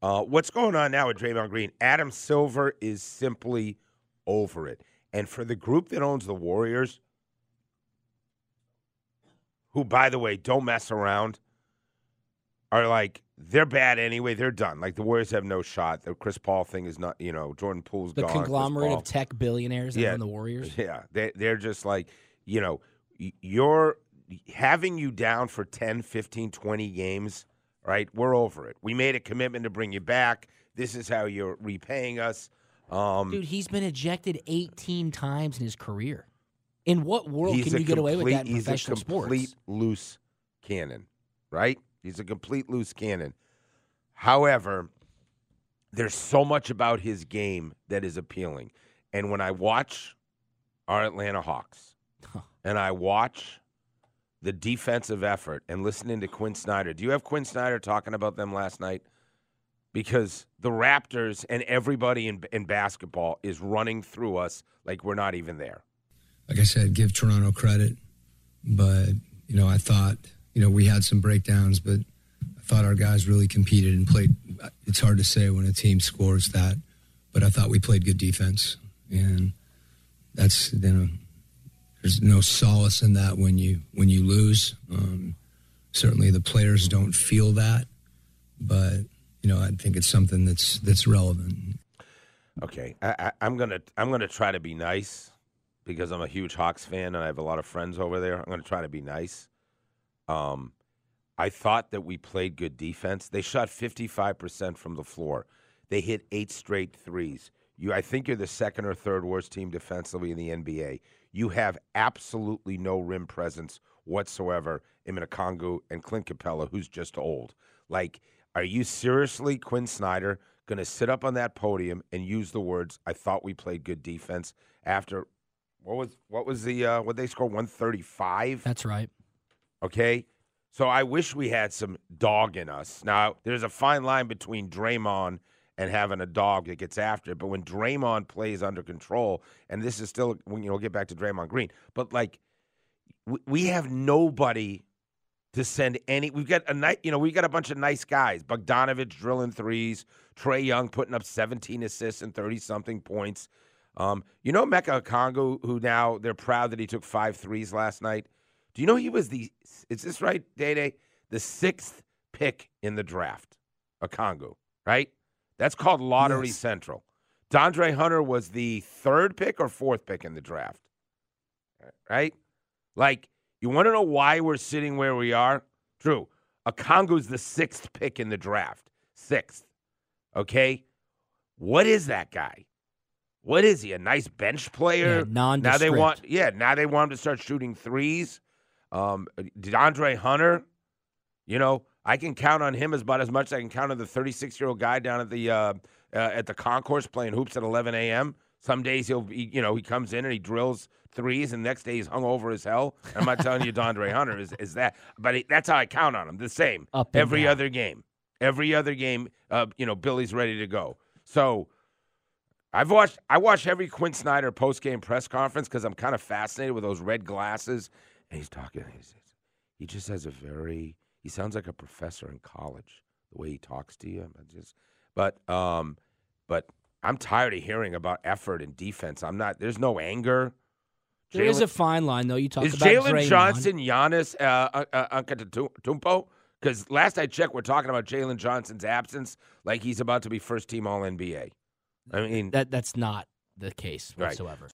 Uh, what's going on now with Draymond Green? Adam Silver is simply over it. And for the group that owns the Warriors, who, by the way, don't mess around, are like, they're bad anyway. They're done. Like, the Warriors have no shot. The Chris Paul thing is not, you know, Jordan Poole's The gone. Chris conglomerate of tech billionaires Yeah. own the Warriors. Yeah, they they're just like, you know, you're having you down for 10, 15, 20 games, right? We're over it. We made a commitment to bring you back. This is how you're repaying us. Um Dude, he's been ejected 18 times in his career. In what world can you get away with complete- that in he's professional a complete sports? loose cannon, right? He's a complete loose cannon. However, there's so much about his game that is appealing. And when I watch our Atlanta Hawks and I watch the defensive effort and listening to Quin Snyder, do you have Quin Snyder talking about them last night? Because the Raptors and everybody in, in basketball is running through us like we're not even there. like I said, give Toronto credit, but you know, I thought you know we had some breakdowns, but I thought our guys really competed and played. It's hard to say when a team scores that, but I thought we played good defense, and that's you know, there's no solace in that when you when you lose. Um, certainly, the players don't feel that, but you know, I think it's something that's that's relevant. Okay, I, I'm gonna I'm gonna try to be nice because I'm a huge Hawks fan and I have a lot of friends over there. I'm gonna try to be nice. Um, I thought that we played good defense. They shot 55% from the floor. They hit eight straight threes. You, I think you're the second or third worst team defensively in the NBA. You have absolutely no rim presence whatsoever in Minakongu and Clint Capela, who's just old. Like, are you seriously, Quin Snyder, going to sit up on that podium and use the words "I thought we played good defense" after what was what was the uh, what they score 135? That's right. Okay. So I wish we had some dog in us. Now, there's a fine line between Draymond and having a dog that gets after it. But when Draymond plays under control, and this is still, you know, we'll get back to Draymond Green, but like, we, we have nobody to send any. We've got a night, you know, we've got a bunch of nice guys. Bogdanovich drilling threes, Trae Young putting up 17 assists and 30 something points. Um, you know, Mecca Congo, who now they're proud that he took five threes last night. Do you know he was the is this right, Day Day? The sixth pick in the draft. Okongwu, right? That's called Lottery Yes. Central. DeAndre Hunter was the third pick or fourth pick in the draft. Right? Like, you want to know why we're sitting where we are? True. Okongwu's the sixth pick in the draft. Sixth. Okay? What is that guy? What is he? A nice bench player? Yeah. Now they want, yeah. Now they want him to start shooting threes. Um, DeAndre Hunter, you know, I can count on him as about as much as I can count on the 36 year old guy down at the uh, uh, at the concourse playing hoops at 11 a.m. Some days he'll, be, you know, he comes in and he drills threes, and next day he's hung over as hell. I'm not telling you, DeAndre Hunter is is that, but he, that's how I count on him. The same every down. other game. Every other game, uh, you know, Billy's ready to go. So I've watched I watch every Quin Snyder post game press conference because I'm kind of fascinated with those red glasses, and he's talking. He's, he just has a very he sounds like a professor in college the way he talks to you. I just, but um, but I'm tired of hearing about effort and defense. I'm not. There's no anger. There is Jalen- a fine line, though. You talk is about Jalen Johnson, Giannis, uh, uh, uh, Antetokounmpo? Because last I checked, we're talking about Jalen Johnson's absence like he's about to be first team All NBA. I mean, That that's not the case Right. whatsoever.